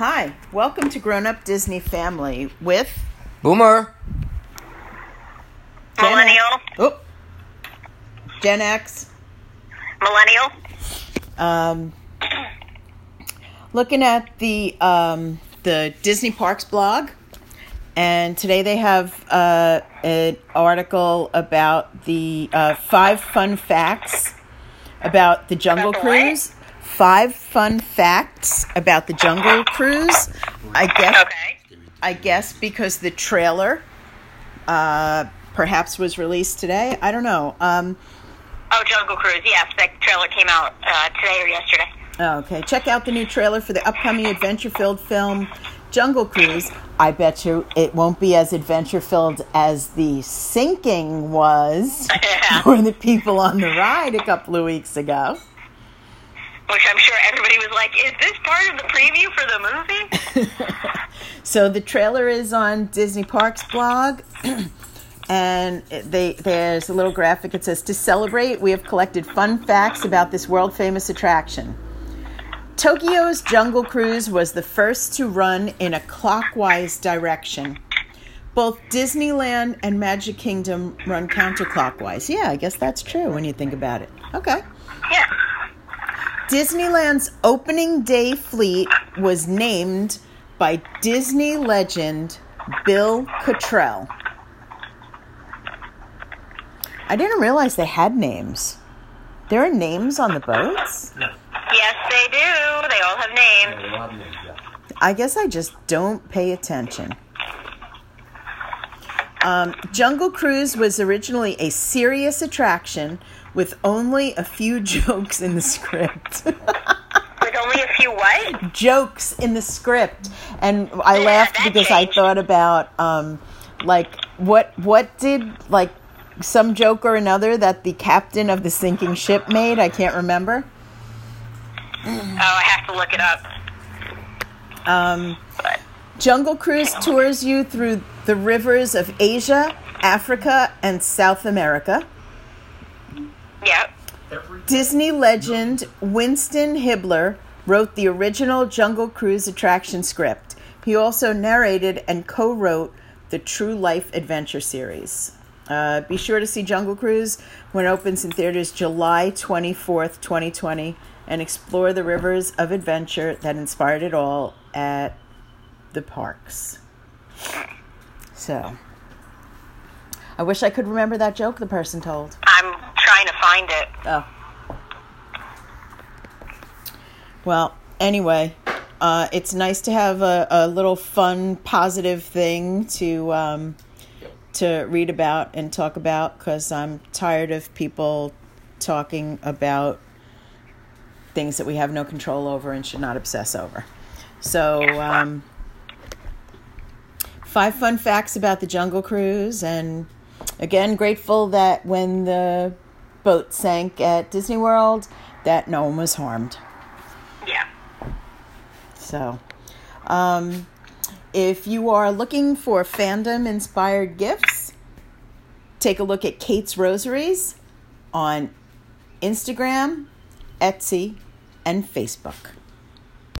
Hi, welcome to Grown Up Disney Family with Boomer. Gen Millennial. X. Oh, Gen X. Millennial. Um, looking at the um, the Disney Parks blog, and today they have uh, an article about the uh, five fun facts about the Jungle About the what? Cruise. Five fun facts about the Jungle Cruise. I guess. Okay. I guess because the trailer uh, perhaps was released today. I don't know. Um, Oh, Jungle Cruise. Yes, that trailer came out uh, today or yesterday. okay, check out the new trailer for the upcoming adventure-filled film Jungle Cruise. I bet you it won't be as adventure-filled as the sinking was Yeah. for the people on the ride a couple of weeks ago. Which I'm sure everybody was like, "Is this part of the preview for the movie?" So the trailer is on Disney Parks blog. And they, there's a little graphic. It says, To celebrate, we have collected fun facts about this world famous attraction. Tokyo's Jungle Cruise was the first to run in a clockwise direction. Both Disneyland and Magic Kingdom run counterclockwise. Yeah, I guess that's true when you think about it. Okay. yeah. Disneyland's opening day fleet was named by Disney legend Bill Cottrell. I didn't realize they had names. There are names on the boats? Yes, they do. They all have names. I guess I just don't pay attention. Um, Jungle Cruise was originally a serious attraction with only a few jokes in the script. With only a few what? jokes in the script and i Yeah, laughed because i thought about um like what what did like some joke or another that the captain of the sinking ship made i can't remember Oh, I have to look it up. um But jungle cruise tours you through the rivers of asia africa and south america yeah. Disney legend Winston Hibler wrote the original Jungle Cruise attraction script. He also narrated and co wrote the True Life Adventure series. Uh, be sure to see Jungle Cruise when it opens in theaters July 24th, 2020, and explore the rivers of adventure that inspired it all at the parks. So, I wish I could remember that joke the person told. I'm trying to find it. Oh. Well, anyway, uh, it's nice to have a, a little fun, positive thing to um, to read about and talk about because I'm tired of people talking about things that we have no control over and should not obsess over. So, um, five fun facts about the Jungle Cruise, and again, grateful that when the boat sank at Disney World, that no one was harmed. Yeah. So, um, if you are looking for fandom inspired gifts, take a look at Kate's Rosaries on Instagram, Etsy, and Facebook.